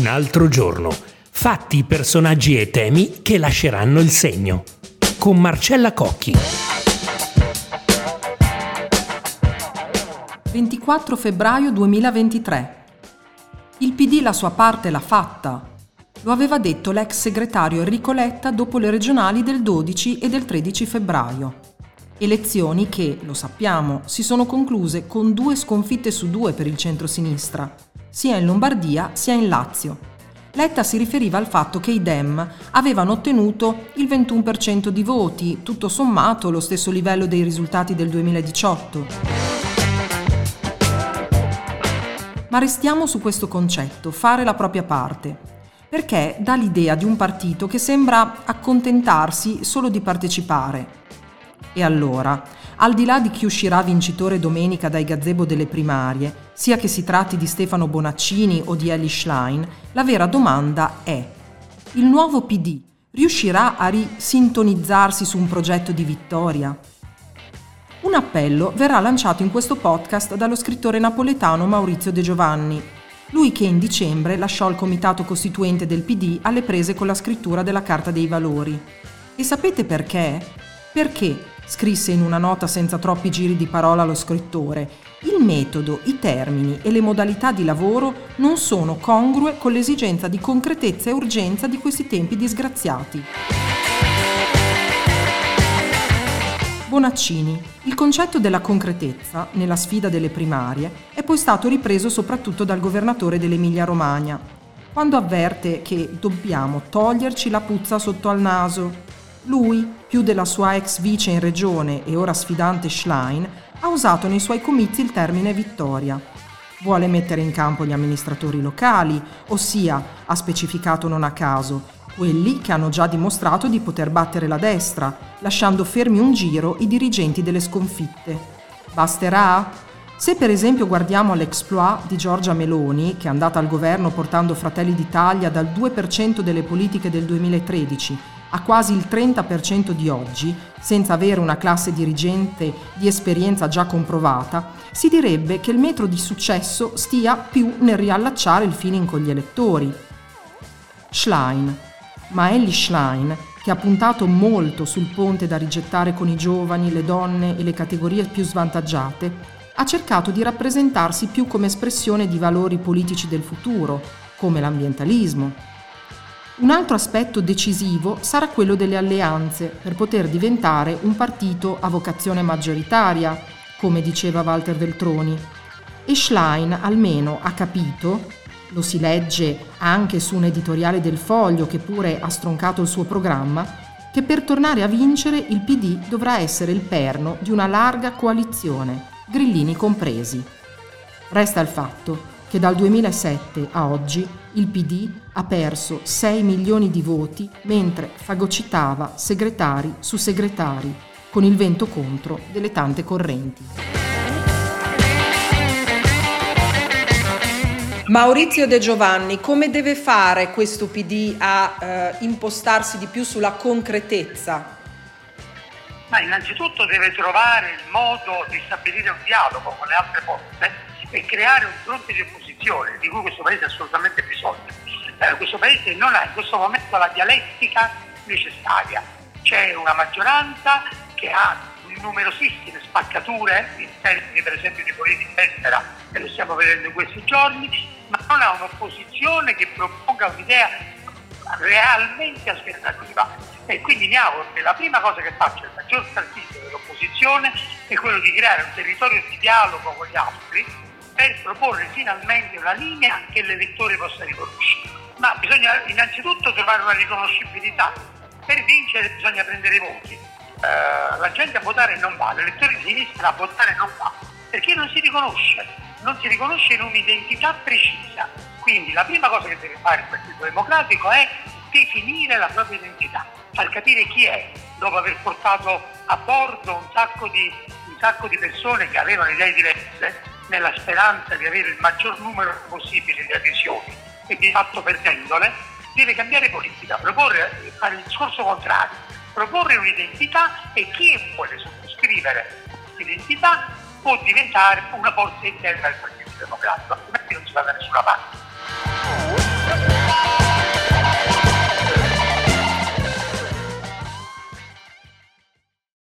Un altro giorno. Fatti, personaggi e temi che lasceranno il segno. Con Marcella Cocchi. 24 febbraio 2023. Il PD la sua parte l'ha fatta. Lo aveva detto l'ex segretario Enrico Letta dopo le regionali del 12 e del 13 febbraio. Elezioni che, lo sappiamo, si sono concluse con due sconfitte su due per il centro-sinistra, sia in Lombardia sia in Lazio. Letta si riferiva al fatto che i Dem avevano ottenuto il 21% di voti, tutto sommato lo stesso livello dei risultati del 2018. Ma restiamo su questo concetto, fare la propria parte, perché dà l'idea di un partito che sembra accontentarsi solo di partecipare e allora, al di là di chi uscirà vincitore domenica dai gazebo delle primarie, sia che si tratti di Stefano Bonaccini o di Ellie Schlein, la vera domanda è: il nuovo PD riuscirà a risintonizzarsi su un progetto di vittoria? Un appello verrà lanciato in questo podcast dallo scrittore napoletano Maurizio De Giovanni, lui che in dicembre lasciò il comitato costituente del PD alle prese con la scrittura della Carta dei Valori. E sapete perché? Perché scrisse in una nota senza troppi giri di parola lo scrittore, il metodo, i termini e le modalità di lavoro non sono congrue con l'esigenza di concretezza e urgenza di questi tempi disgraziati. Bonaccini. Il concetto della concretezza, nella sfida delle primarie, è poi stato ripreso soprattutto dal governatore dell'Emilia-Romagna, quando avverte che dobbiamo toglierci la puzza sotto al naso, lui, più della sua ex vice in regione e ora sfidante Schlein, ha usato nei suoi comizi il termine vittoria. Vuole mettere in campo gli amministratori locali, ossia, ha specificato non a caso, quelli che hanno già dimostrato di poter battere la destra, lasciando fermi un giro i dirigenti delle sconfitte. Basterà? Se per esempio guardiamo all'exploit di Giorgia Meloni, che è andata al governo portando Fratelli d'Italia dal 2% delle politiche del 2013 a quasi il 30% di oggi, senza avere una classe dirigente di esperienza già comprovata, si direbbe che il metro di successo stia più nel riallacciare il feeling con gli elettori. Schlein. Ma Ellie Schlein, che ha puntato molto sul ponte da rigettare con i giovani, le donne e le categorie più svantaggiate, ha cercato di rappresentarsi più come espressione di valori politici del futuro, come l'ambientalismo, un altro aspetto decisivo sarà quello delle alleanze per poter diventare un partito a vocazione maggioritaria, come diceva Walter Veltroni. E Schlein almeno ha capito, lo si legge anche su un editoriale del Foglio che pure ha stroncato il suo programma, che per tornare a vincere il PD dovrà essere il perno di una larga coalizione, grillini compresi. Resta il fatto che dal 2007 a oggi il PD ha perso 6 milioni di voti mentre fagocitava segretari su segretari con il vento contro delle tante correnti. Maurizio De Giovanni, come deve fare questo PD a eh, impostarsi di più sulla concretezza? Ma innanzitutto deve trovare il modo di stabilire un dialogo con le altre forze e creare un fronte di opposizione di cui questo Paese ha assolutamente bisogno. Eh, questo Paese non ha in questo momento la dialettica necessaria. C'è una maggioranza che ha numerosissime spaccature in termini per esempio di politica estera e lo stiamo vedendo in questi giorni, ma non ha un'opposizione che proponga un'idea realmente alternativa. E quindi mi auguro che la prima cosa che faccia il maggior partito dell'opposizione è quello di creare un territorio di dialogo con gli altri per proporre finalmente una linea che l'elettore possa riconoscere. Ma bisogna innanzitutto trovare una riconoscibilità. Per vincere bisogna prendere i voti. Eh, la gente a votare non va, l'elettore di sinistra a votare non va, perché non si riconosce, non si riconosce in un'identità precisa. Quindi la prima cosa che deve fare il Partito Democratico è definire la propria identità, far capire chi è, dopo aver portato a bordo un sacco di, un sacco di persone che avevano idee diverse, nella speranza di avere il maggior numero possibile di adesioni e di fatto perdendole, deve cambiare politica, proporre, fare il discorso contrario, proporre un'identità e chi vuole sottoscrivere l'identità può diventare una forza interna del Partito Democratico, altrimenti non si va da nessuna parte.